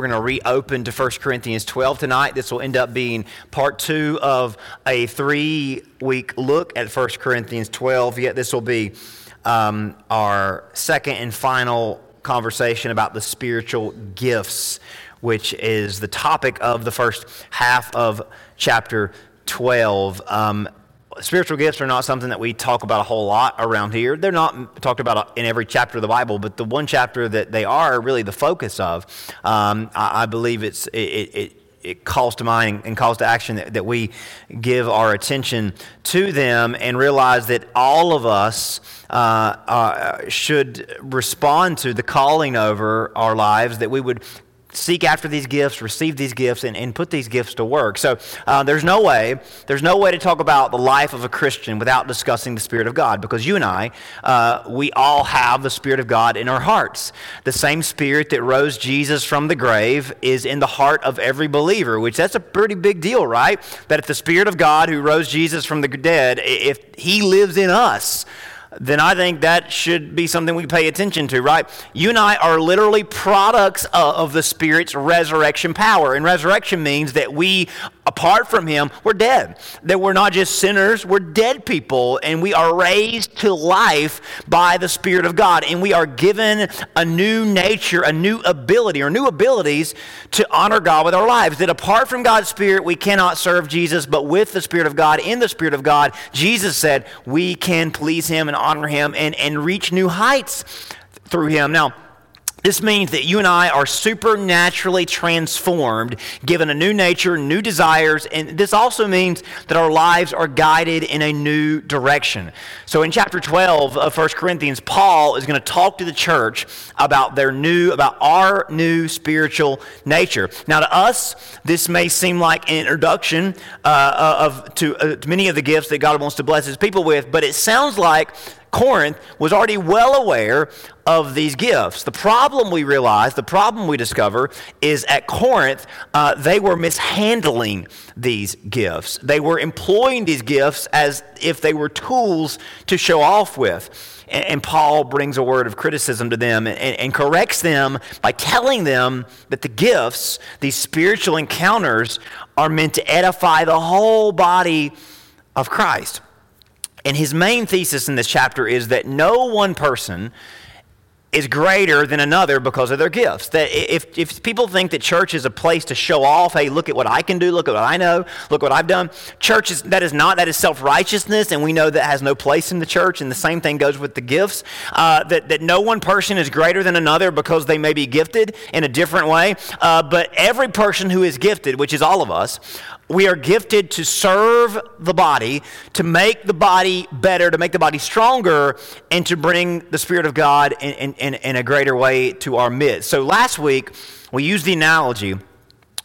We're going to reopen to 1 Corinthians 12 tonight. This will end up being part two of a three week look at 1 Corinthians 12. Yet this will be um, our second and final conversation about the spiritual gifts, which is the topic of the first half of chapter 12. Um, spiritual gifts are not something that we talk about a whole lot around here. They're not talked about in every chapter of the Bible, but the one chapter that they are really the focus of, um, I, I, believe it's it, it, it calls to mind and calls to action that, that, we give our attention to them and realize that all of us uh, uh, should respond to the calling over our lives, that we would seek after these gifts, receive these gifts, and, and put these gifts to work. So uh, there's no way, there's no way to talk about the life of a Christian without discussing the Spirit of God, because you and I, uh, we all have the Spirit of God in our hearts. The same Spirit that rose Jesus from the grave is in the heart of every believer, which that's a pretty big deal, right? That if the Spirit of God who rose Jesus from the dead, if He lives in us, then I think that should be something we pay attention to, right? You and I are literally products of the Spirit's resurrection power. And resurrection means that we, apart from Him, we're dead. That we're not just sinners, we're dead people. And we are raised to life by the Spirit of God. And we are given a new nature, a new ability, or new abilities to honor God with our lives. That apart from God's Spirit, we cannot serve Jesus, but with the Spirit of God, in the Spirit of God, Jesus said, we can please Him and honor him and, and reach new heights through him. Now, this means that you and I are supernaturally transformed, given a new nature, new desires, and this also means that our lives are guided in a new direction. So in chapter 12 of 1 Corinthians, Paul is going to talk to the church about their new, about our new spiritual nature. Now to us, this may seem like an introduction uh, of, to, uh, to many of the gifts that God wants to bless his people with, but it sounds like Corinth was already well aware of these gifts. The problem we realize, the problem we discover, is at Corinth, uh, they were mishandling these gifts. They were employing these gifts as if they were tools to show off with. And, and Paul brings a word of criticism to them and, and corrects them by telling them that the gifts, these spiritual encounters, are meant to edify the whole body of Christ. And his main thesis in this chapter is that no one person is greater than another because of their gifts. That if, if people think that church is a place to show off, hey, look at what I can do, look at what I know, look what I've done, church is that is not, that is self righteousness, and we know that has no place in the church, and the same thing goes with the gifts. Uh, that, that no one person is greater than another because they may be gifted in a different way, uh, but every person who is gifted, which is all of us, we are gifted to serve the body, to make the body better, to make the body stronger, and to bring the Spirit of God in, in, in, a greater way to our midst. So last week, we used the analogy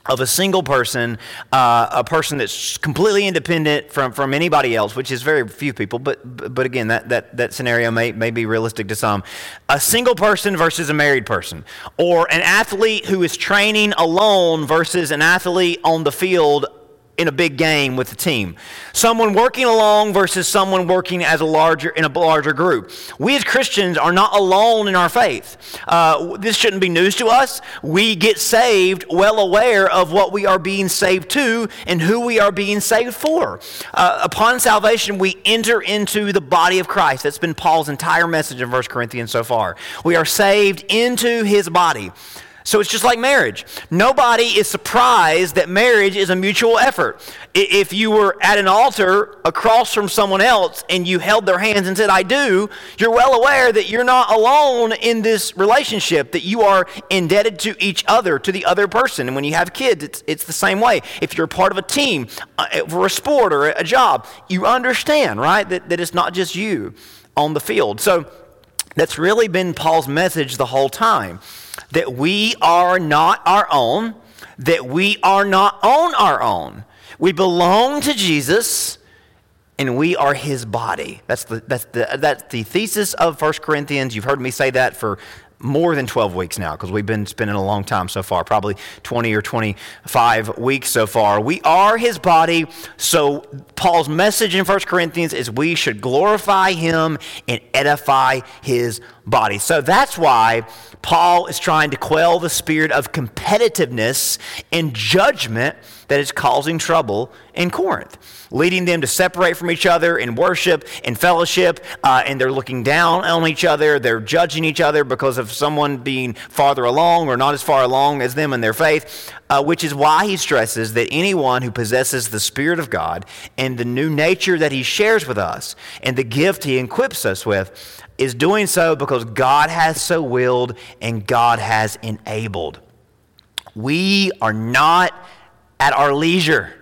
of a single person, uh, a person that's completely independent from, from anybody else, which is very few people, but, but again, that, that, that scenario may, may be realistic to some. A single person versus a married person, or an athlete who is training alone versus an athlete on the field in a big game with the team. Someone working along versus someone working as a larger in a larger group. We as Christians are not alone in our faith. Uh, this shouldn't be news to us. We get saved well aware of what we are being saved to and who we are being saved for. Uh, upon salvation, we enter into the body of Christ. That's been Paul's entire message in 1 Corinthians so far. We are saved into his body. So it's just like marriage. Nobody is surprised that marriage is a mutual effort. If you were at an altar across from someone else and you held their hands and said, I do, you're well aware that you're not alone in this relationship, that you are indebted to each other, to the other person. And when you have kids, it's, it's the same way. If you're part of a team uh, for a sport or a job, you understand, right, that, that it's not just you on the field. So that's really been Paul's message the whole time that we are not our own, that we are not on our own. We belong to Jesus and we are his body. That's the, that's the, that's the thesis of 1 Corinthians. You've heard me say that for more than 12 weeks now because we've been spending a long time so far, probably 20 or 25 weeks so far. We are his body. So, Paul's message in 1 Corinthians is we should glorify him and edify his body. So that's why Paul is trying to quell the spirit of competitiveness and judgment that is causing trouble in Corinth, leading them to separate from each other in worship and fellowship, uh, and they're looking down on each other. They're judging each other because of someone being farther along or not as far along as them in their faith, uh, which is why he stresses that anyone who possesses the Spirit of God and the new nature that he shares with us and the gift he equips us with is doing so because God has so willed and God has enabled. We are not at our leisure.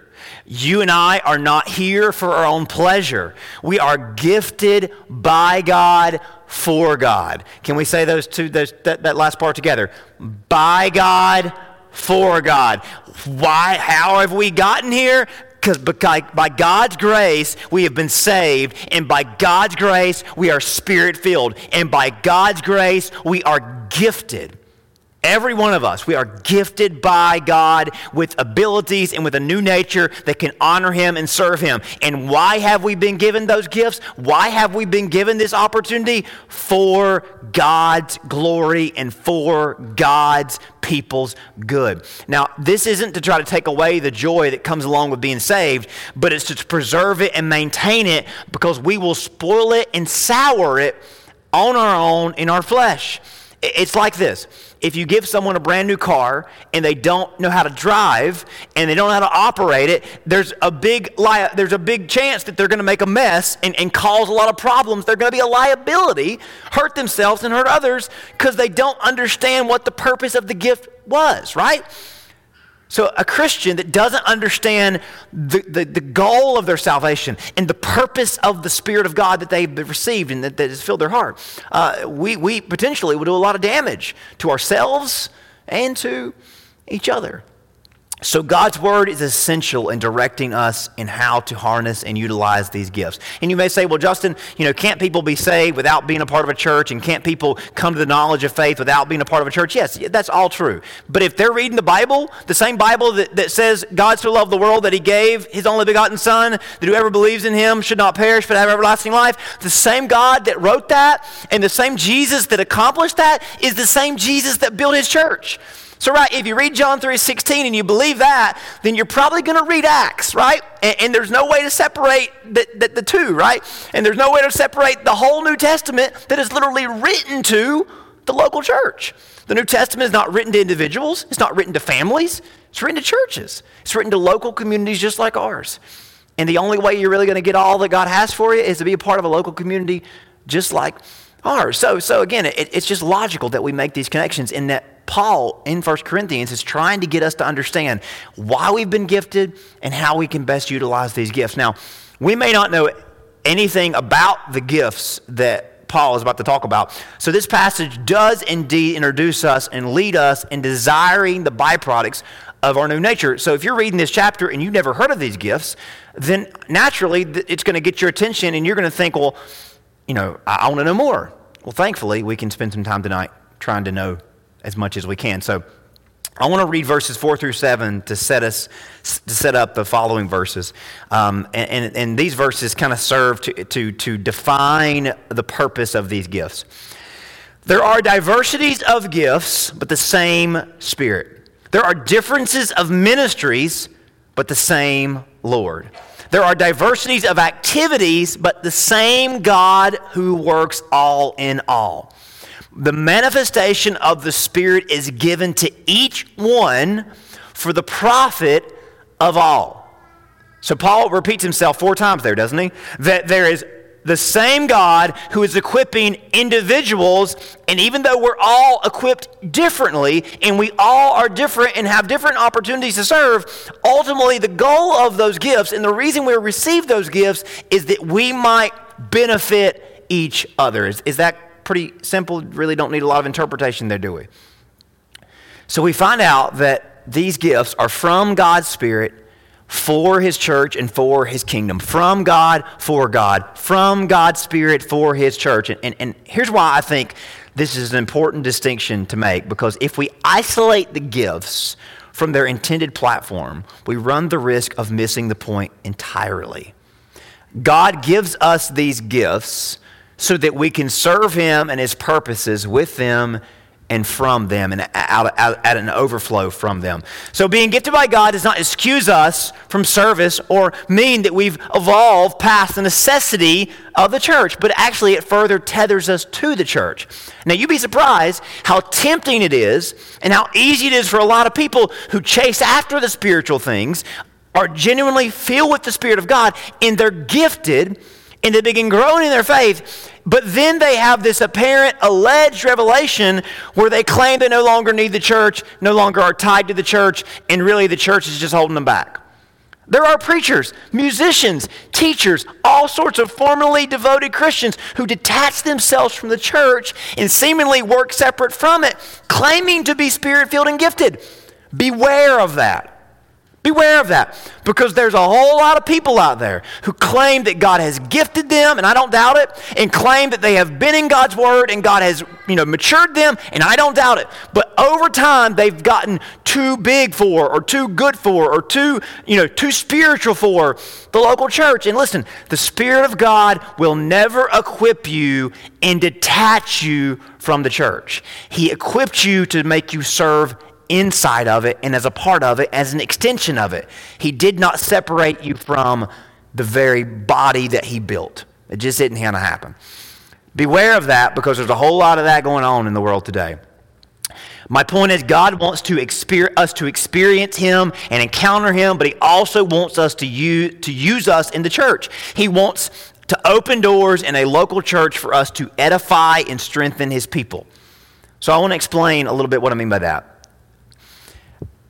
You and I are not here for our own pleasure. We are gifted by God for God. Can we say those two, those, that, that last part together? By God, for God. Why, how have we gotten here? Because by, God's grace, we have been saved, and by God's grace, we are spirit filled, and by God's grace, we are gifted. Every one of us, we are gifted by God with abilities and with a new nature that can honor Him and serve Him. And why have we been given those gifts? Why have we been given this opportunity? For God's glory and for God's people's good. Now, this isn't to try to take away the joy that comes along with being saved, but it's to preserve it and maintain it because we will spoil it and sour it on our own in our flesh. It's like this if you give someone a brand new car and they don't know how to drive and they don't know how to operate it, there's a big li- there's a big chance that they're going to make a mess and, and cause a lot of problems. They're going to be a liability, hurt themselves and hurt others because they don't understand what the purpose of the gift was, right? So, a Christian that doesn't understand the, the, the, goal of their salvation and the purpose of the Spirit of God that they've received and that, that has filled their heart, uh, we, we potentially will do a lot of damage to ourselves and to each other. So, God's word is essential in directing us in how to harness and utilize these gifts. And you may say, well, Justin, you know, can't people be saved without being a part of a church? And can't people come to the knowledge of faith without being a part of a church? Yes, that's all true. But if they're reading the Bible, the same Bible that, that says God so loved the world that he gave his only begotten Son, that whoever believes in him should not perish but have everlasting life, the same God that wrote that and the same Jesus that accomplished that is the same Jesus that built his church. So, right, if you read John 3 16 and you believe that, then you're probably going to read Acts, right? And, and, there's no way to separate the, the, the two, right? And there's no way to separate the whole New Testament that is literally written to the local church. The New Testament is not written to individuals, it's not written to families, it's written to churches, it's written to local communities just like ours. And the only way you're really going to get all that God has for you is to be a part of a local community just like ours. So, so again, it, it's just logical that we make these connections in that Paul in 1 Corinthians is trying to get us to understand why we've been gifted and how we can best utilize these gifts. Now, we may not know anything about the gifts that Paul is about to talk about. So, this passage does indeed introduce us and lead us in desiring the byproducts of our new nature. So, if you're reading this chapter and you've never heard of these gifts, then naturally it's going to get your attention and you're going to think, well, you know, I want to know more. Well, thankfully, we can spend some time tonight trying to know as much as we can. So I want to read verses four through seven to set us to set up the following verses, um, and, and, and, these verses kind of serve to, to, to define the purpose of these gifts. There are diversities of gifts, but the same Spirit. There are differences of ministries, but the same Lord. There are diversities of activities, but the same God who works all in all the manifestation of the Spirit is given to each one for the profit of all. So Paul repeats himself four times there, doesn't he? That there is the same God who is equipping individuals, and even though we're all equipped differently and we all are different and have different opportunities to serve, ultimately the goal of those gifts and the reason we receive those gifts is that we might benefit each other. Is, is that pretty simple, really don't need a lot of interpretation there, do we? So we find out that these gifts are from God's Spirit for His church and for His kingdom. From God, for God. From God's Spirit, for His church. And, and, and here's why I think this is an important distinction to make because if we isolate the gifts from their intended platform, we run the risk of missing the point entirely. God gives us these gifts so that we can serve Him and His purposes with them and from them and out, out, at an overflow from them. So being gifted by God does not excuse us from service or mean that we've evolved past the necessity of the church, but actually it further tethers us to the church. Now you'd be surprised how tempting it is and how easy it is for a lot of people who chase after the spiritual things are genuinely filled with the Spirit of God and they're gifted and they begin growing in their faith, but then they have this apparent alleged revelation where they claim they no longer need the church, no longer are tied to the church, and really the church is just holding them back. There are preachers, musicians, teachers, all sorts of formerly devoted Christians who detach themselves from the church and seemingly work separate from it, claiming to be spirit filled and gifted. Beware of that. Beware of that because there's a whole lot of people out there who claim that God has gifted them, and I don't doubt it, and claim that they have been in God's Word and God has, you know, matured them, and I don't doubt it. But over time, they've gotten too big for, or too good for, or too, you know, too spiritual for the local church. And listen, the Spirit of God will never equip you and detach you from the church. He equipped you to make you serve inside of it and as a part of it, as an extension of it. He did not separate you from the very body that He built. It just didn't happen. Beware of that because there's a whole lot of that going on in the world today. My point is, God wants to experience, us to experience Him and encounter Him, but He also wants us to use, to use us in the church. He wants to open doors in a local church for us to edify and strengthen His people. So I want to explain a little bit what I mean by that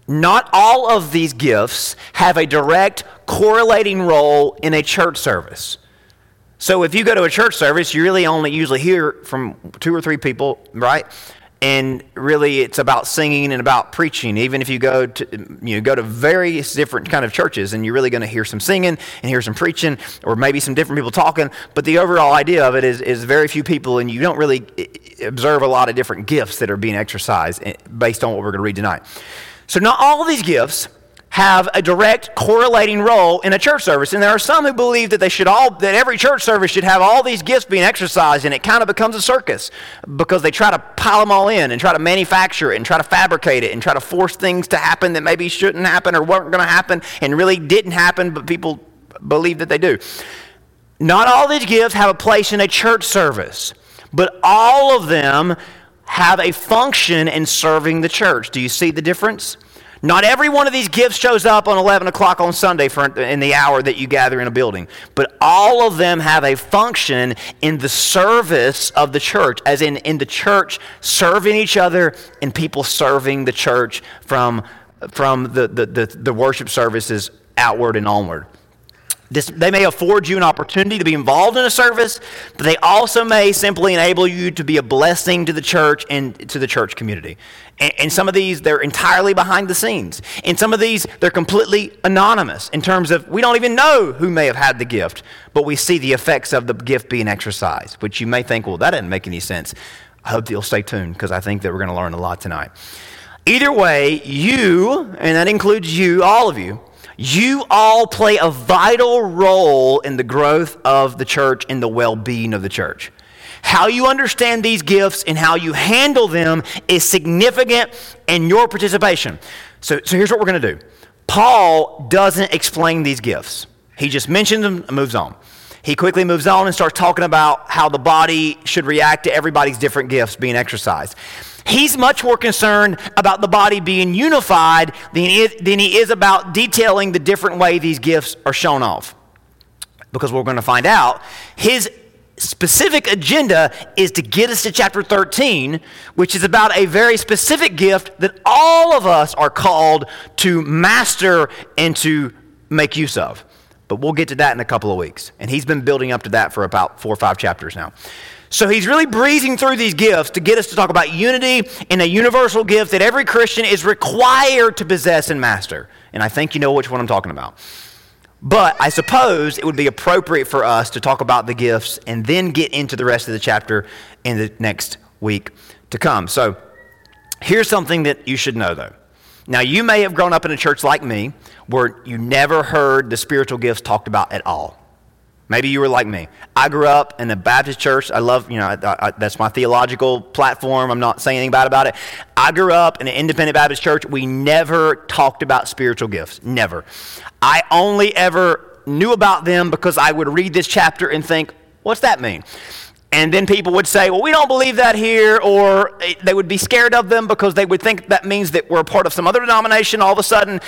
not all of these gifts have a direct correlating role in a church service. So if you go to a church service, you really only usually hear from two or three people, right? And really, it's about singing and about preaching. Even if you go to you know, go to various different kind of churches, and you're really going to hear some singing and hear some preaching, or maybe some different people talking. But the overall idea of it is is very few people, and you don't really observe a lot of different gifts that are being exercised eh, based on what we're going to read tonight. So, not all of these gifts have a direct correlating role in a church service. And there are some who believe that they should all that every church service should have all these gifts being exercised and it kind of becomes a circus because they try to pile them all in and try to manufacture it and try to fabricate it and try to force things to happen that maybe shouldn't happen or weren't going to happen and really didn't happen but people believe that they do. Not all these gifts have a place in a church service, but all of them have a function in serving the church. Do you see the difference? Not every one of these gifts shows up on 11 o'clock on Sunday for, in the hour that you gather in a building, but all of them have a function in the service of the church, as in, in the church serving each other and people serving the church from, from the, the, the, the worship services outward and onward. This, they may afford you an opportunity to be involved in a service, but they also may simply enable you to be a blessing to the church and to the church community. And, and, some of these, they're entirely behind the scenes. And some of these, they're completely anonymous in terms of we don't even know who may have had the gift, but we see the effects of the gift being exercised, which you may think, well, that doesn't make any sense. I hope that you'll stay tuned because I think that we're going to learn a lot tonight. Either way, you, and that includes you, all of you, you all play a vital role in the growth of the church and the well being of the church. How you understand these gifts and how you handle them is significant in your participation. So, so here's what we're going to do Paul doesn't explain these gifts, he just mentions them and moves on. He quickly moves on and starts talking about how the body should react to everybody's different gifts being exercised. He's much more concerned about the body being unified than he, is, than he is about detailing the different way these gifts are shown off. Because we're going to find out his specific agenda is to get us to chapter 13, which is about a very specific gift that all of us are called to master and to make use of. But we'll get to that in a couple of weeks. And he's been building up to that for about four or five chapters now. So he's really breezing through these gifts to get us to talk about unity and a universal gift that every Christian is required to possess and master. And I think you know which one I'm talking about. But I suppose it would be appropriate for us to talk about the gifts and then get into the rest of the chapter in the next week to come. So here's something that you should know, though. Now, you may have grown up in a church like me where you never heard the spiritual gifts talked about at all. Maybe you were like me. I grew up in a Baptist church. I love, you know, I, I, that's my theological platform. I'm not saying anything bad about it. I grew up in an independent Baptist church. We never talked about spiritual gifts. Never. I only ever knew about them because I would read this chapter and think, what's that mean? And then people would say, well, we don't believe that here, or eh, they would be scared of them because they would think that means that we're part of some other denomination all of a sudden.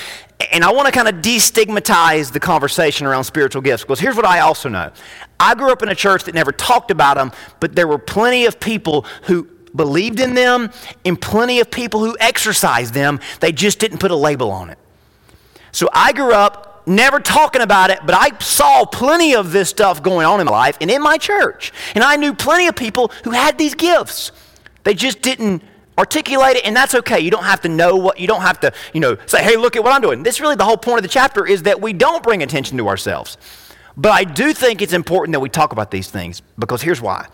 And I want to kind of destigmatize the conversation around spiritual gifts because here's what I also know I grew up in a church that never talked about them, but there were plenty of people who believed in them and plenty of people who exercised them. They just didn't put a label on it. So I grew up never talking about it, but I saw plenty of this stuff going on in my life and in my church. And I knew plenty of people who had these gifts. They just didn't articulate it, and that's okay. You don't have to know what, you don't have to, you know, say, hey, look at what I'm doing. This really the whole point of the chapter is that we don't bring attention to ourselves. But I do think it's important that we talk about these things because here's why.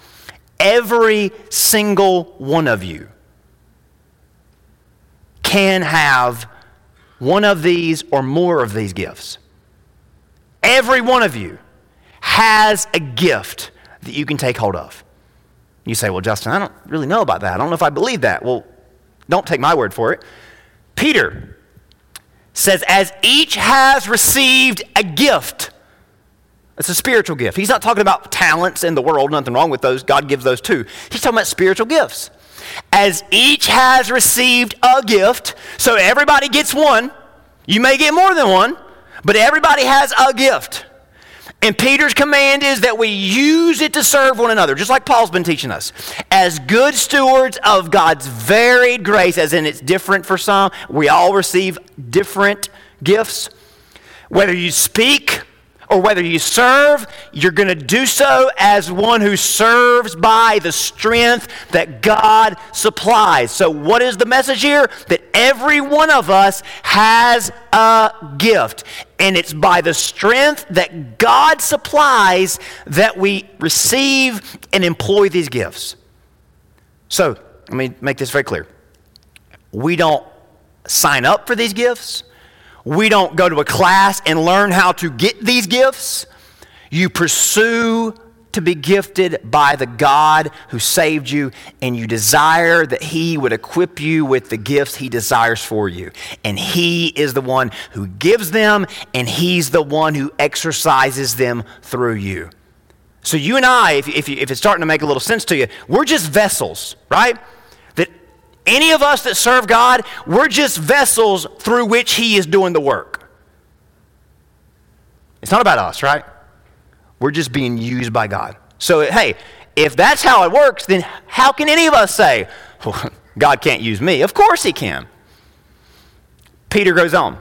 Every single one of you can have one of these or more of these gifts. Every one of you has a gift that you can take hold of. You say, Well, Justin, I don't really know about that. I don't know if I believe that. Well, don't take my word for it. Peter says, As each has received a gift, it's a spiritual gift. He's not talking about talents in the world, nothing wrong with those. God gives those too. He's talking about spiritual gifts. As each has received a gift, so everybody gets one. You may get more than one, but everybody has a gift. And Peter's command is that we use it to serve one another, just like Paul's been teaching us. As good stewards of God's varied grace, as in it's different for some, we all receive different gifts. Whether you speak or whether you serve, you're going to do so as one who serves by the strength that God supplies. So, what is the message here? That every one of us has a gift. And it's by the strength that God supplies that we receive and employ these gifts. So, let me make this very clear. We don't sign up for these gifts. We don't go to a class and learn how to get these gifts. You pursue to be gifted by the God who saved you, and you desire that He would equip you with the gifts He desires for you. And He is the one who gives them, and He's the one who exercises them through you. So, you and I, if, if, if it's starting to make a little sense to you, we're just vessels, right? That any of us that serve God, we're just vessels through which He is doing the work. It's not about us, right? We're just being used by God. So, hey, if that's how it works, then how can any of us say, well, God can't use me? Of course He can. Peter goes on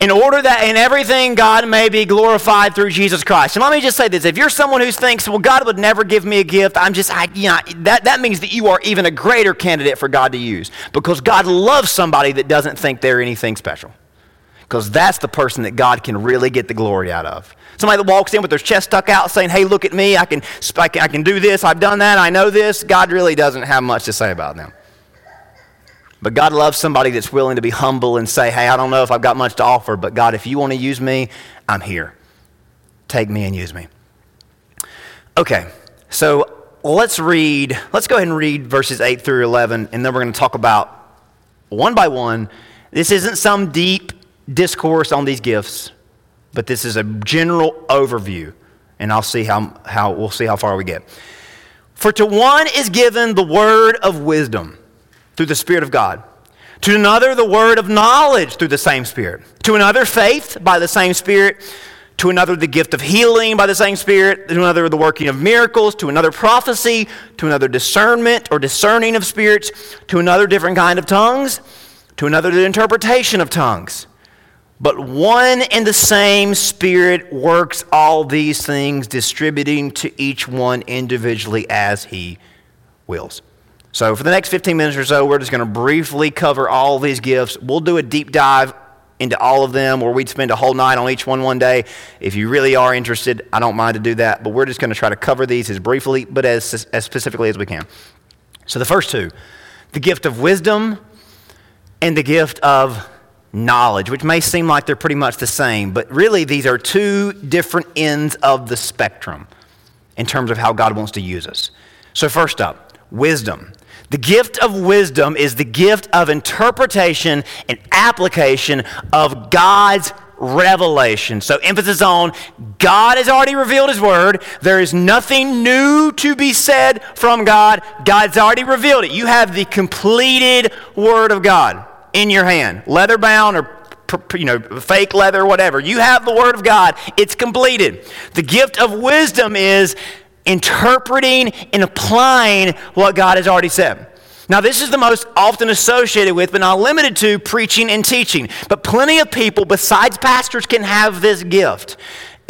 in order that in everything God may be glorified through Jesus Christ. And let me just say this. If you're someone who thinks, well, God would never give me a gift, I'm just, I, you know, that, that means that you are even a greater candidate for God to use. Because God loves somebody that doesn't think they're anything special. Because that's the person that God can really get the glory out of. Somebody that walks in with their chest stuck out saying, hey, look at me, I can, I can, I can do this, I've done that, I know this. God really doesn't have much to say about them. But God loves somebody that's willing to be humble and say, hey, I don't know if I've got much to offer, but God, if you want to use me, I'm here. Take me and use me. Okay, so let's read, let's go ahead and read verses 8 through 11, and then we're going to talk about one by one. This isn't some deep discourse on these gifts, but this is a general overview, and I'll see how, how we'll see how far we get. For to one is given the word of wisdom through the Spirit of God. To another, the word of knowledge through the same Spirit. To another, faith by the same Spirit. To another, the gift of healing by the same Spirit. To another, the working of miracles. To another, prophecy. To another, discernment or discerning of spirits. To another, different kind of tongues. To another, the interpretation of tongues. But one and the same Spirit works all these things, distributing to each one individually as He wills. So, for the next 15 minutes or so, we're just going to briefly cover all these gifts. We'll do a deep dive into all of them, or we'd spend a whole night on each one one day. If you really are interested, I don't mind to do that, but we're just going to try to cover these as briefly, but as, as specifically as we can. So, the first two the gift of wisdom and the gift of knowledge, which may seem like they're pretty much the same, but really these are two different ends of the spectrum in terms of how God wants to use us. So, first up, wisdom. The gift of wisdom is the gift of interpretation and application of God's revelation. So, emphasis on God has already revealed His Word. There is nothing new to be said from God. God's already revealed it. You have the completed Word of God in your hand, leather bound or you know, fake leather, whatever. You have the Word of God, it's completed. The gift of wisdom is interpreting and applying what God has already said. Now, this is the most often associated with, but not limited to, preaching and teaching. But plenty of people, besides pastors, can have this gift.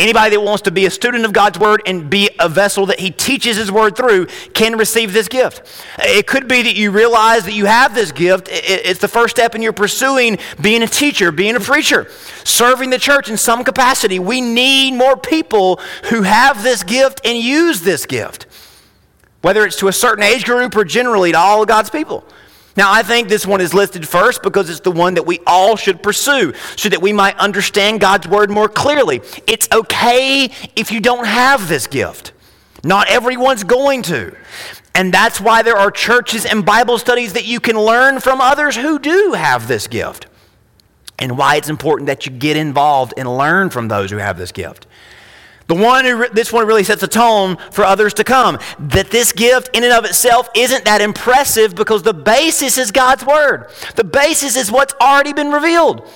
Anybody that wants to be a student of God's Word and be a vessel that He teaches His Word through can receive this gift. It could be that you realize that you have this gift. It's the first step in your pursuing being a teacher, being a preacher, serving the church in some capacity. We need more people who have this gift and use this gift, whether it's to a certain age group or generally to all of God's people. Now, I think this one is listed first because it's the one that we all should pursue so that we might understand God's word more clearly. It's okay if you don't have this gift. Not everyone's going to. And that's why there are churches and Bible studies that you can learn from others who do have this gift. And why it's important that you get involved and learn from those who have this gift. The one who, this one really sets a tone for others to come. That this gift in and of itself isn't that impressive because the basis is God's word. The basis is what's already been revealed.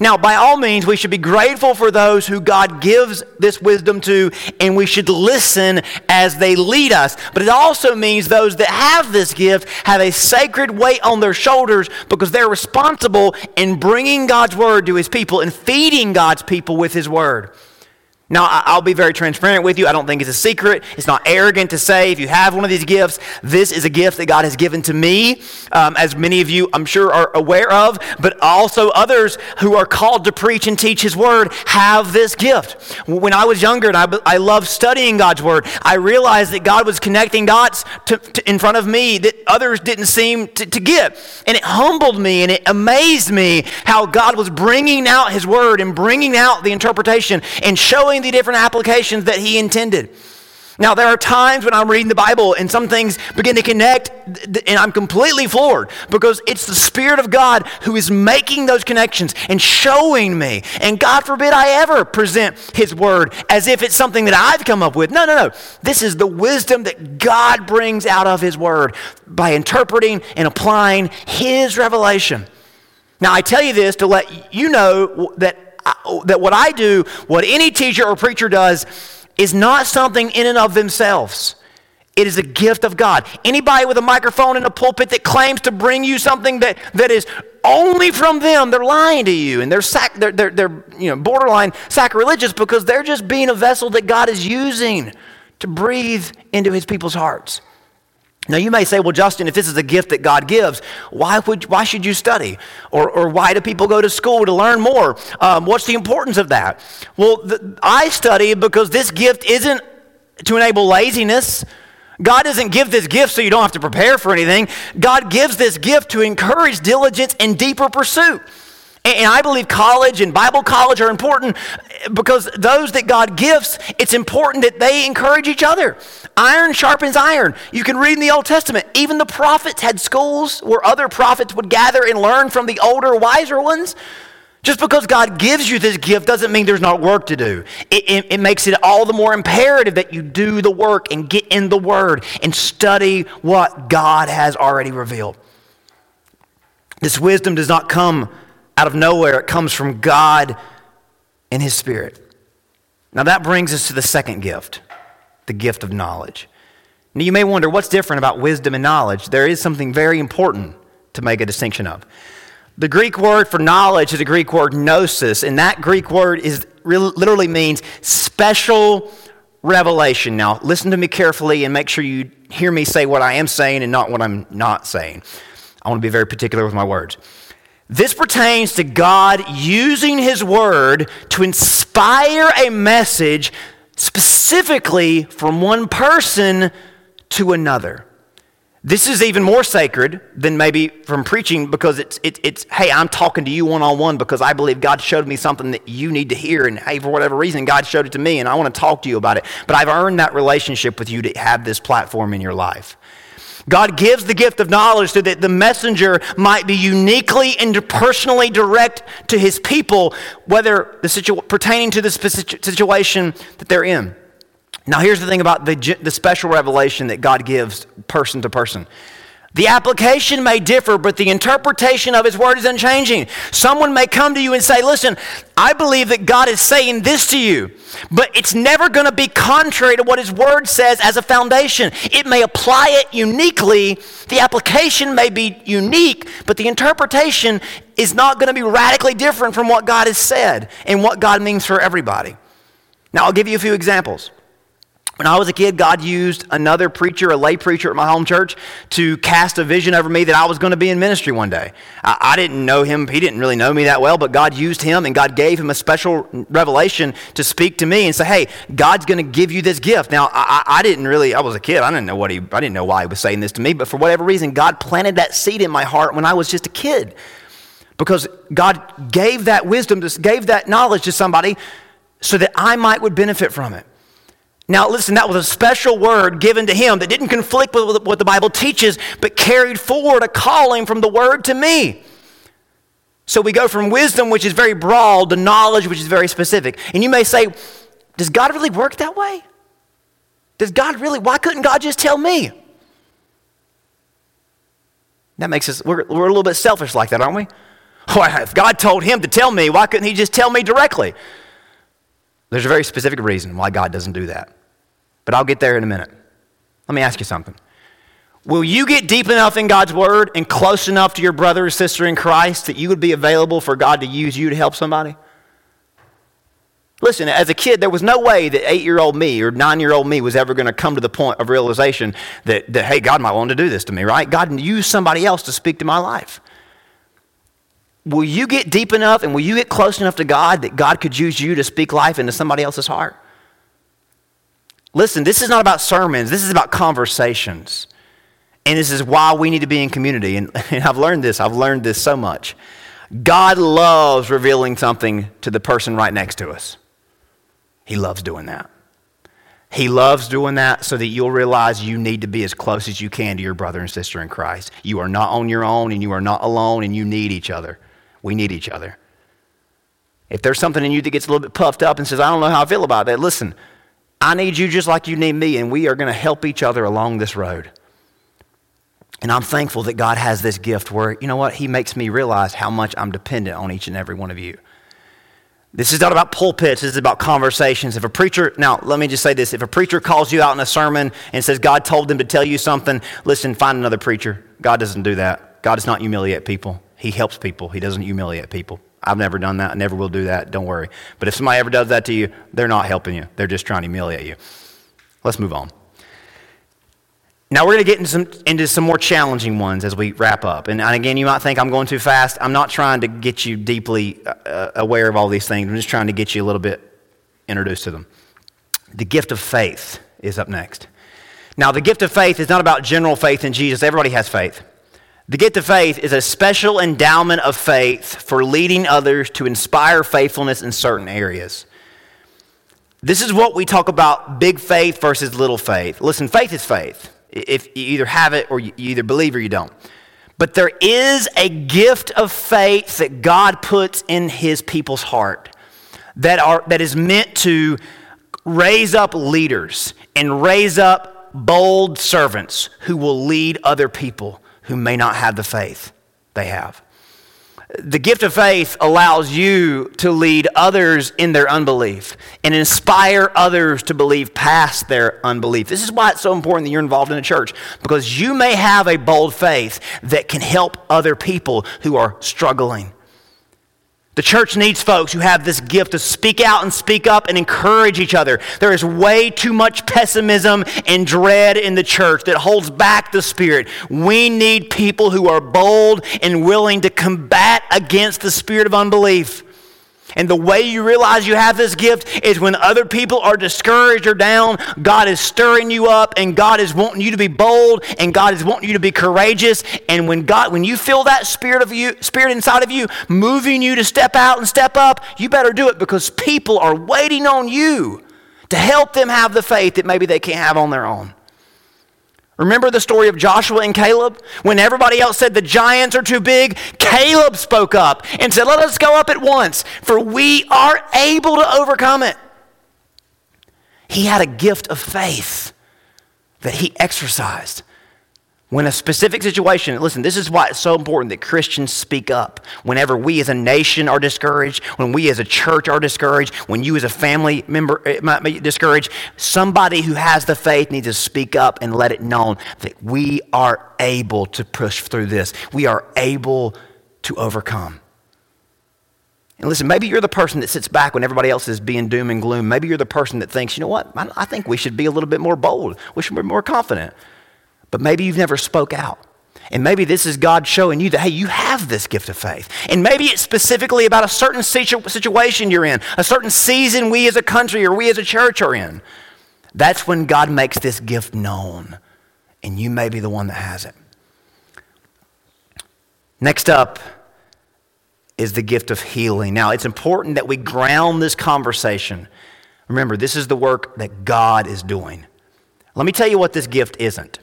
Now, by all means, we should be grateful for those who God gives this wisdom to, and we should listen as they lead us. But it also means those that have this gift have a sacred weight on their shoulders because they're responsible in bringing God's word to his people and feeding God's people with his word. Now, I'll be very transparent with you. I don't think it's a secret. It's not arrogant to say if you have one of these gifts, this is a gift that God has given to me, um, as many of you, I'm sure, are aware of, but also others who are called to preach and teach His Word have this gift. When I was younger and I, I loved studying God's Word, I realized that God was connecting dots to, to, in front of me that others didn't seem to, to get. And it humbled me and it amazed me how God was bringing out His Word and bringing out the interpretation and showing the different applications that he intended. Now, there are times when I'm reading the Bible and some things begin to connect, and I'm completely floored because it's the Spirit of God who is making those connections and showing me. And God forbid I ever present His Word as if it's something that I've come up with. No, no, no. This is the wisdom that God brings out of His Word by interpreting and applying His revelation. Now, I tell you this to let you know that that what I do, what any teacher or preacher does, is not something in and of themselves. It is a gift of God. Anybody with a microphone in a pulpit that claims to bring you something that, that is only from them, they're lying to you. And they're, sac- they're, they're, they're you know, borderline sacrilegious because they're just being a vessel that God is using to breathe into his people's hearts. Now, you may say, well, Justin, if this is a gift that God gives, why, would, why should you study? Or, or why do people go to school to learn more? Um, what's the importance of that? Well, the, I study because this gift isn't to enable laziness. God doesn't give this gift so you don't have to prepare for anything. God gives this gift to encourage diligence and deeper pursuit. And I believe college and Bible college are important eh, because those that God gives, it's important that they encourage each other. Iron sharpens iron. You can read in the Old Testament, even the prophets had schools where other prophets would gather and learn from the older, wiser ones. Just because God gives you this gift doesn't mean there's not work to do. It, it, it, makes it all the more imperative that you do the work and get in the Word and study what God has already revealed. This wisdom does not come out of nowhere, it comes from God and His Spirit. Now, that brings us to the second gift the gift of knowledge. Now, you may wonder what's different about wisdom and knowledge. There is something very important to make a distinction of. The Greek word for knowledge is the Greek word gnosis, and that Greek word is literally means special revelation. Now, listen to me carefully and make sure you hear me say what I am saying and not what I'm not saying. I want to be very particular with my words. This pertains to God using His Word to inspire a message specifically from one person to another. This is even more sacred than maybe from preaching because it's, it, it's hey, I'm talking to you one on one because I believe God showed me something that you need to hear. And hey, for whatever reason, God showed it to me and I want to talk to you about it. But I've earned that relationship with you to have this platform in your life. God gives the gift of knowledge so that the messenger might be uniquely and personally direct to his people, whether the situ- pertaining to the situation that they're in. Now, here's the thing about the, the special revelation that God gives person to person. The application may differ, but the interpretation of His Word is unchanging. Someone may come to you and say, Listen, I believe that God is saying this to you, but it's never going to be contrary to what His Word says as a foundation. It may apply it uniquely. The application may be unique, but the interpretation is not going to be radically different from what God has said and what God means for everybody. Now, I'll give you a few examples. When I was a kid, God used another preacher, a lay preacher at my home church, to cast a vision over me that I was going to be in ministry one day. I, I, didn't know him, he didn't really know me that well, but God used him and God gave him a special revelation to speak to me and say, hey, God's going to give you this gift. Now, I, I didn't really, I was a kid, I didn't know what he, I didn't know why he was saying this to me, but for whatever reason, God planted that seed in my heart when I was just a kid. Because God gave that wisdom, gave that knowledge to somebody so that I might would benefit from it. Now, listen, that was a special word given to him that didn't conflict with what the Bible teaches, but carried forward a calling from the word to me. So we go from wisdom, which is very broad, to knowledge, which is very specific. And you may say, does God really work that way? Does God really, why couldn't God just tell me? That makes us, we're, we're a little bit selfish like that, aren't we? Oh, if God told him to tell me, why couldn't he just tell me directly? There's a very specific reason why God doesn't do that. But I'll get there in a minute. Let me ask you something. Will you get deep enough in God's word and close enough to your brother or sister in Christ that you would be available for God to use you to help somebody? Listen, as a kid, there was no way that eight year old me or nine year old me was ever going to come to the point of realization that, that, hey, God might want to do this to me, right? God used somebody else to speak to my life will you get deep enough and will you get close enough to God that God could use you to speak life into somebody else's heart? Listen, this is not about sermons, this is about conversations. And this is why we need to be in community. And, and I've learned this, I've learned this so much. God loves revealing something to the person right next to us. He loves doing that. He loves doing that so that you'll realize you need to be as close as you can to your brother and sister in Christ. You are not on your own and you are not alone and you need each other. We need each other. If there's something in you that gets a little bit puffed up and says, I don't know how I feel about that, listen, I need you just like you need me, and we are going to help each other along this road. And I'm thankful that God has this gift where, you know what, He makes me realize how much I'm dependent on each and every one of you. This is not about pulpits, this is about conversations. If a preacher, now let me just say this if a preacher calls you out in a sermon and says God told them to tell you something, listen, find another preacher. God doesn't do that. God does not humiliate people. He helps people, He doesn't humiliate people. I've never done that. I never will do that. Don't worry. But if somebody ever does that to you, they're not helping you. They're just trying to humiliate you. Let's move on. Now we're going to get into some, into some more challenging ones as we wrap up. And, again, you might think I'm going too fast. I'm not trying to get you deeply uh, uh, aware of all these things. I'm just trying to get you a little bit introduced to them. The gift of faith is up next. Now, the gift of faith is not about general faith in Jesus. Everybody has faith. The gift of faith is a special endowment of faith for leading others to inspire faithfulness in certain areas. This is what we talk about big faith versus little faith. Listen, faith is faith. If you either have it or you either believe or you don't. But there is a gift of faith that God puts in his people's heart that, are, that is meant to raise up leaders and raise up bold servants who will lead other people who may not have the faith they have. The gift of faith allows you to lead others in their unbelief and inspire others to believe past their unbelief. This is why it's so important that you're involved in a church because you may have a bold faith that can help other people who are struggling. The church needs folks who have this gift to speak out and speak up and encourage each other. There is way too much pessimism and dread in the church that holds back the spirit. We need people who are bold and willing to combat against the spirit of unbelief. And the way you realize you have this gift is when other people are discouraged or down, God is stirring you up and God is wanting you to be bold and God is wanting you to be courageous. And when God when you feel that spirit of you spirit inside of you moving you to step out and step up, you better do it because people are waiting on you to help them have the faith that maybe they can't have on their own. Remember the story of Joshua and Caleb? When everybody else said the giants are too big, Caleb spoke up and said, Let us go up at once, for we are able to overcome it. He had a gift of faith that he exercised. When a specific situation, listen, this is why it's so important that Christians speak up. Whenever we as a nation are discouraged, when we as a church are discouraged, when you as a family member eh, might be discouraged, somebody who has the faith needs to speak up and let it known that we are able to push through this. We are able to overcome. And listen, maybe you're the person that sits back when everybody else is being doom and gloom. Maybe you're the person that thinks, you know what, I think we should be a little bit more bold. We should be more confident but maybe you've never spoke out. And maybe this is God showing you that, hey, you have this gift of faith. And maybe it's specifically about a certain situ- situation you're in, a certain season we as a country or we as a church are in. That's when God makes this gift known. And you may be the one that has it. Next up is the gift of healing. Now, it's important that we ground this conversation. Remember, this is the work that God is doing. Let me tell you what this gift isn't.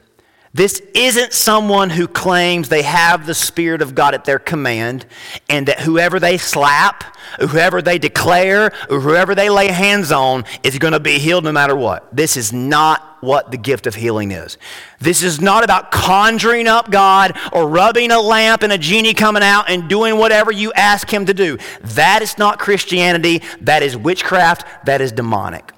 This isn't someone who claims they have the Spirit of God at their command and that whoever they slap, whoever they declare, or whoever they lay hands on is going to be healed no matter what. This is not what the gift of healing is. This is not about conjuring up God or rubbing a lamp and a genie coming out and doing whatever you ask him to do. That is not Christianity. That is witchcraft. That is demonic.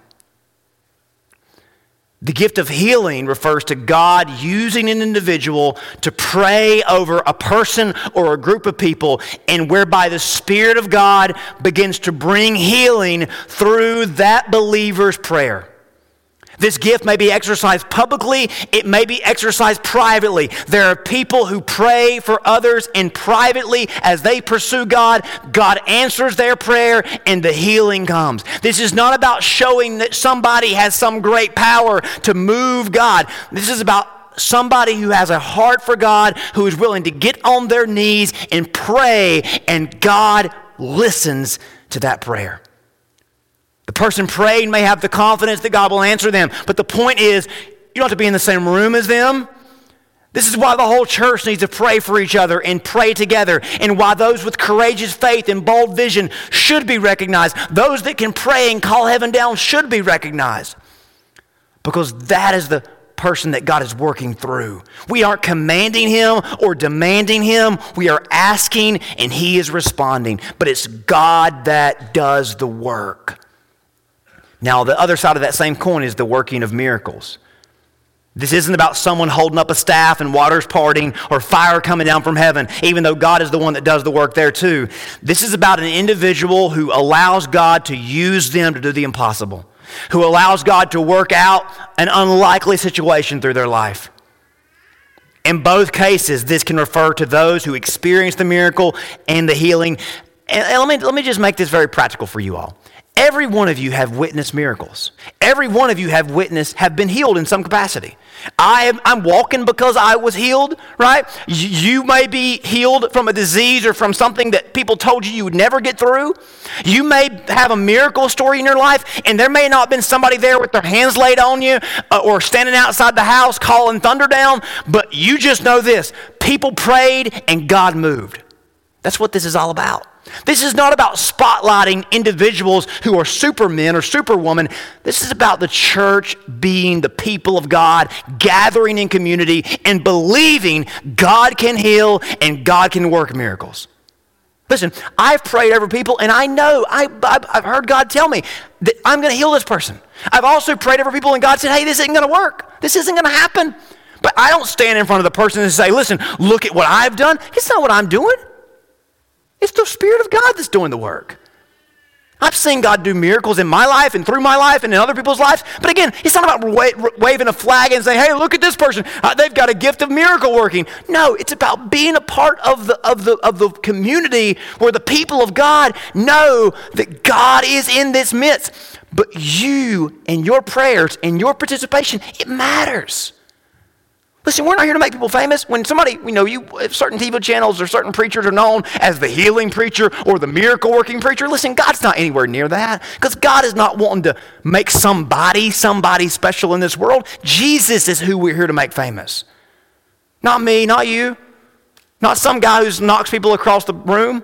The gift of healing refers to God using an individual to pray over a person or a group of people, and whereby the Spirit of God begins to bring healing through that believer's prayer. This gift may be exercised publicly, it may be exercised privately. There are people who pray for others, and privately, as they pursue God, God answers their prayer and the healing comes. This is not about showing that somebody has some great power to move God. This is about somebody who has a heart for God, who is willing to get on their knees and pray, and God listens to that prayer. The person praying may have the confidence that God will answer them, but the point is, you don't have to be in the same room as them. This is why the whole church needs to pray for each other and pray together, and why those with courageous faith and bold vision should be recognized. Those that can pray and call heaven down should be recognized. Because that is the person that God is working through. We aren't commanding him or demanding him, we are asking, and he is responding. But it's God that does the work. Now, the other side of that same coin is the working of miracles. This isn't about someone holding up a staff and waters parting or fire coming down from heaven, even though God is the one that does the work there too. This is about an individual who allows God to use them to do the impossible, who allows God to work out an unlikely situation through their life. In both cases, this can refer to those who experience the miracle and the healing. And let me, let me just make this very practical for you all. Every one of you have witnessed miracles. Every one of you have witnessed, have been healed in some capacity. I am, I'm walking because I was healed, right? You may be healed from a disease or from something that people told you you would never get through. You may have a miracle story in your life, and there may not have been somebody there with their hands laid on you uh, or standing outside the house calling thunder down, but you just know this people prayed and God moved. That's what this is all about. This is not about spotlighting individuals who are supermen or superwomen. This is about the church being the people of God, gathering in community and believing God can heal and God can work miracles. Listen, I've prayed over people and I know, I, have heard God tell me that I'm going to heal this person. I've also prayed over people and God said, hey, this isn't going to work. This isn't going to happen. But I don't stand in front of the person and say, listen, look at what I've done. It's not what I'm doing. It's the Spirit of God that's doing the work. I've seen God do miracles in my life and through my life and in other people's lives. But again, it's not about wa- waving a flag and saying, hey, look at this person. Uh, they've got a gift of miracle working. No, it's about being a part of the, of, the, of the community where the people of God know that God is in this midst. But you and your prayers and your participation, it matters. Listen, we're not here to make people famous. When somebody, you know, you uh, certain TV channels or certain preachers are known as the healing preacher or the miracle working preacher. Listen, God's not anywhere near that because God is not wanting to make somebody somebody special in this world. Jesus is who we're here to make famous. Not me, not you, not some guy who knocks people across the room.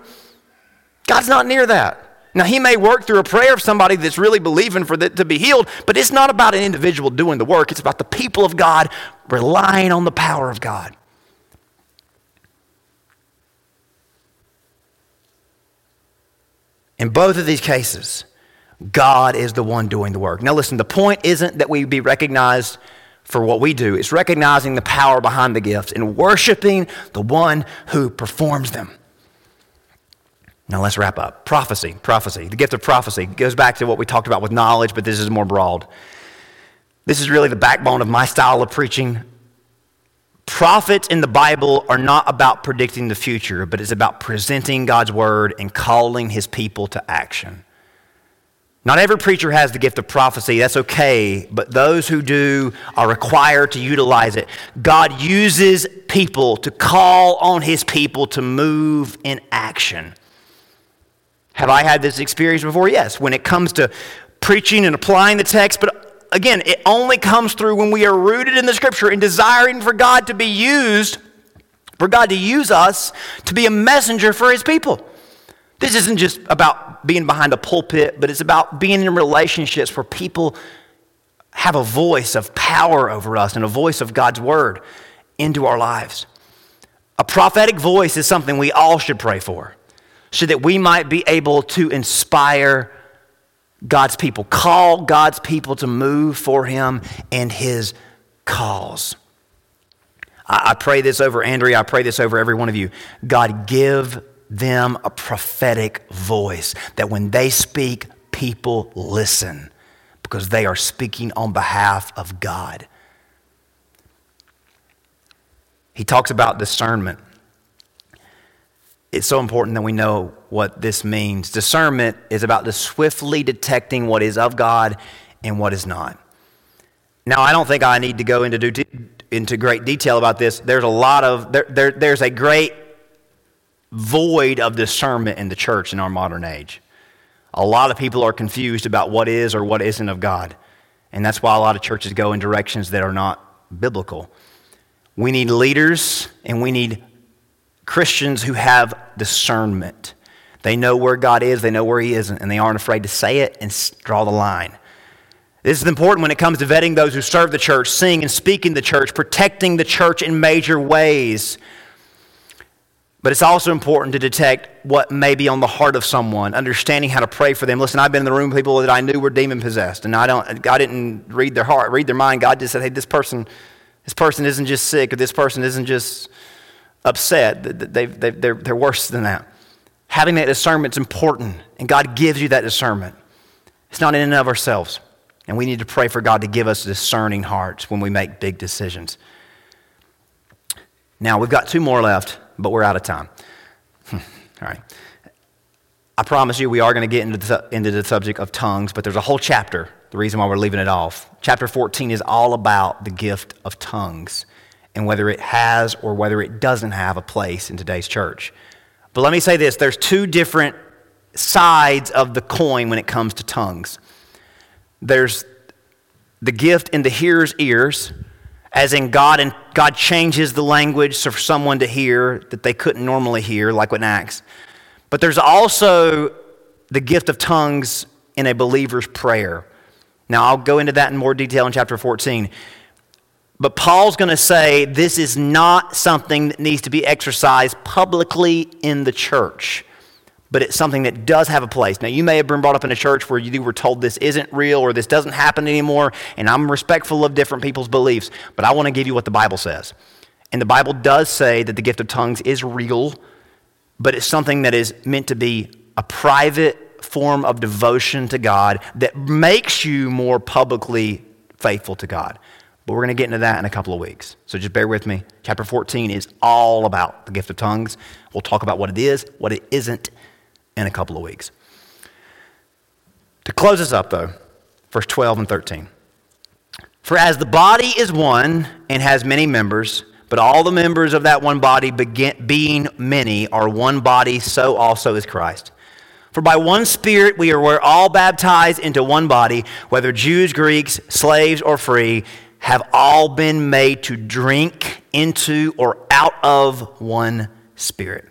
God's not near that. Now, he may work through a prayer of somebody that's really believing for that to be healed, but it's not about an individual doing the work. It's about the people of God relying on the power of God. In both of these cases, God is the one doing the work. Now, listen, the point isn't that we be recognized for what we do, it's recognizing the power behind the gifts and worshiping the one who performs them. Now let's wrap up. Prophecy, prophecy. The gift of prophecy goes back to what we talked about with knowledge, but this is more broad. This is really the backbone of my style of preaching. Prophets in the Bible are not about predicting the future, but it's about presenting God's word and calling his people to action. Not every preacher has the gift of prophecy. That's okay, but those who do are required to utilize it. God uses people to call on his people to move in action. Have I had this experience before? Yes. When it comes to preaching and applying the text, but again, it only comes through when we are rooted in the scripture and desiring for God to be used, for God to use us to be a messenger for his people. This isn't just about being behind a pulpit, but it's about being in relationships where people have a voice of power over us and a voice of God's word into our lives. A prophetic voice is something we all should pray for so that we might be able to inspire God's people, call God's people to move for Him and His cause. I, I pray this over Andrea, I pray this over every one of you. God, give them a prophetic voice that when they speak, people listen because they are speaking on behalf of God. He talks about discernment it's so important that we know what this means. Discernment is about the swiftly detecting what is of God and what is not. Now, I don't think I need to go into, do, into great detail about this. There's a lot of, there, there, there's a great void of discernment in the church in our modern age. A lot of people are confused about what is or what isn't of God. And that's why a lot of churches go in directions that are not biblical. We need leaders and we need Christians who have discernment. They know where God is, they know where He isn't, and they aren't afraid to say it and draw the line. This is important when it comes to vetting those who serve the church, seeing and speaking the church, protecting the church in major ways. But it's also important to detect what may be on the heart of someone, understanding how to pray for them. Listen, I've been in the room with people that I knew were demon possessed, and I don't, God didn't read their heart, read their mind. God just said, hey, this person, this person isn't just sick, or this person isn't just upset. They, they, they're, they're worse than that. Having that discernment is important, and God gives you that discernment. It's not in and of ourselves. And we need to pray for God to give us discerning hearts when we make big decisions. Now, we've got two more left, but we're out of time. All right. I promise you, we are going to get into the, into the subject of tongues, but there's a whole chapter, the reason why we're leaving it off. Chapter 14 is all about the gift of tongues and whether it has or whether it doesn't have a place in today's church. But let me say this there's two different sides of the coin when it comes to tongues. There's the gift in the hearer's ears, as in God and God changes the language for someone to hear that they couldn't normally hear, like with Acts. But there's also the gift of tongues in a believer's prayer. Now, I'll go into that in more detail in chapter 14. But Paul's going to say this is not something that needs to be exercised publicly in the church, but it's something that does have a place. Now, you may have been brought up in a church where you were told this isn't real or this doesn't happen anymore, and I'm respectful of different people's beliefs, but I want to give you what the Bible says. And the Bible does say that the gift of tongues is real, but it's something that is meant to be a private form of devotion to God that makes you more publicly faithful to God. But we're going to get into that in a couple of weeks. So just bear with me. Chapter 14 is all about the gift of tongues. We'll talk about what it is, what it isn't in a couple of weeks. To close us up, though, verse 12 and 13. For as the body is one and has many members, but all the members of that one body, begin, being many, are one body, so also is Christ. For by one Spirit we are all baptized into one body, whether Jews, Greeks, slaves, or free, have all been made to drink into or out of one Spirit.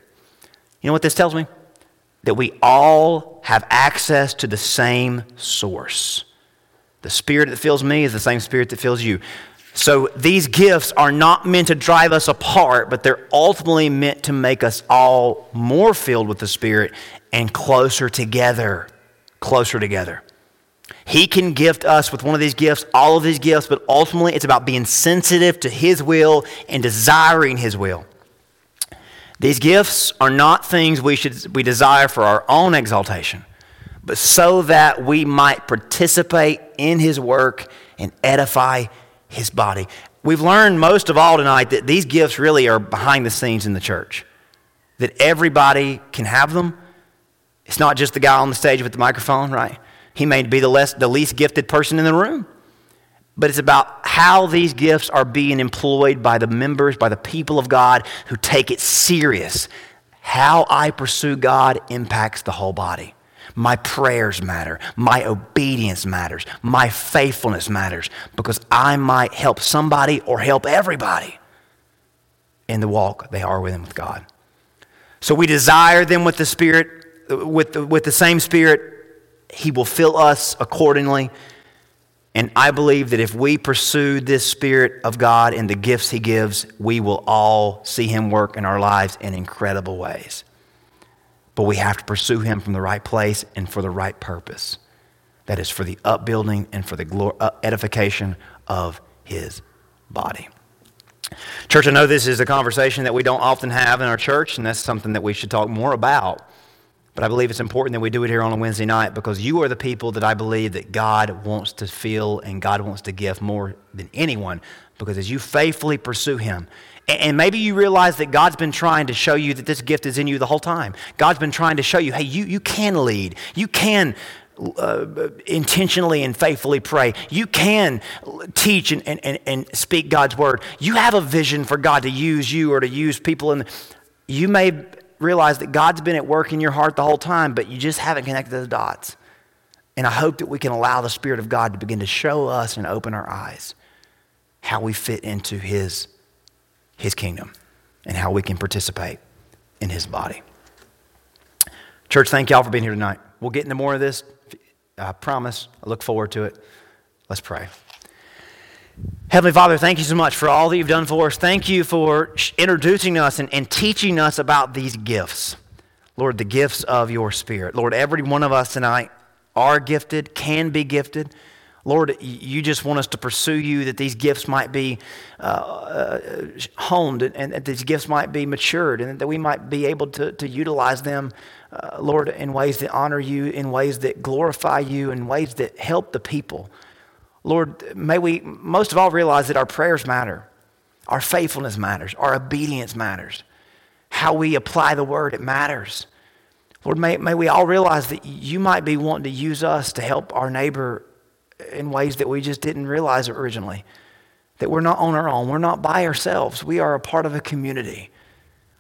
You know what this tells me? That we all have access to the same source. The Spirit that fills me is the same Spirit that fills you. So these gifts are not meant to drive us apart, but they're ultimately meant to make us all more filled with the Spirit and closer together. Closer together. He can gift us with one of these gifts, all of these gifts, but ultimately it's about being sensitive to His will and desiring His will. These gifts are not things we should we desire for our own exaltation, but so that we might participate in His work and edify his body. We've learned most of all tonight that these gifts really are behind the scenes in the church, that everybody can have them. It's not just the guy on the stage with the microphone, right? He may be the, less, the least gifted person in the room. But it's about how these gifts are being employed by the members, by the people of God who take it serious. How I pursue God impacts the whole body. My prayers matter. My obedience matters. My faithfulness matters because I might help somebody or help everybody in the walk they are with Him with God. So we desire them with the Spirit, with the, with the same Spirit. He will fill us accordingly. And I believe that if we pursue this Spirit of God and the gifts He gives, we will all see Him work in our lives in incredible ways but we have to pursue him from the right place and for the right purpose. That is for the upbuilding and for the uh, edification of his body. Church, I know this is a conversation that we don't often have in our church, and that's something that we should talk more about. But I believe it's important that we do it here on a Wednesday night because you are the people that I believe that God wants to feel and God wants to give more than anyone. Because as you faithfully pursue Him and maybe you realize that God's been trying to show you that this gift is in you the whole time. God's been trying to show you, hey, you, you can lead. You can uh, intentionally and faithfully pray. You can teach and, and, and speak God's word. You have a vision for God to use you or to use people. And you may realize that God's been at work in your heart the whole time, but you just haven't connected the dots. And I hope that we can allow the Spirit of God to begin to show us and open our eyes how we fit into His his kingdom and how we can participate in his body. Church, thank y'all for being here tonight. We'll get into more of this. I promise. I look forward to it. Let's pray. Heavenly Father, thank you so much for all that you've done for us. Thank you for introducing us and, and teaching us about these gifts. Lord, the gifts of your Spirit. Lord, every one of us tonight are gifted, can be gifted. Lord, you just want us to pursue you that these gifts might be uh, uh, honed and, and, that these gifts might be matured and that we might be able to, to utilize them, uh, Lord, in ways that honor you, in ways that glorify you, in ways that help the people. Lord, may we most of all realize that our prayers matter, our faithfulness matters, our obedience matters, how we apply the word, it matters. Lord, may, may we all realize that you might be wanting to use us to help our neighbor in ways that we just didn't realize originally. That we're not on our own, we're not by ourselves, we are a part of a community.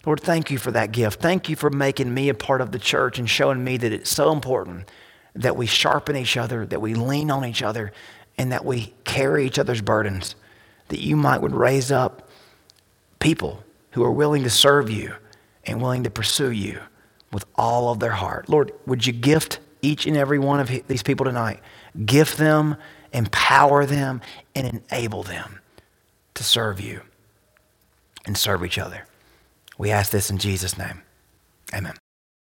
Lord, thank you for that gift. Thank you for making me a part of the church and showing me that it's so important that we sharpen each other, that we lean on each other, and that we carry each other's burdens. That you might would raise up people who are willing to serve you and willing to pursue you with all of their heart. Lord, would you gift each and every one of these people tonight gift them, empower them, and enable them to serve you and serve each other. We ask this in Jesus' name. Amen.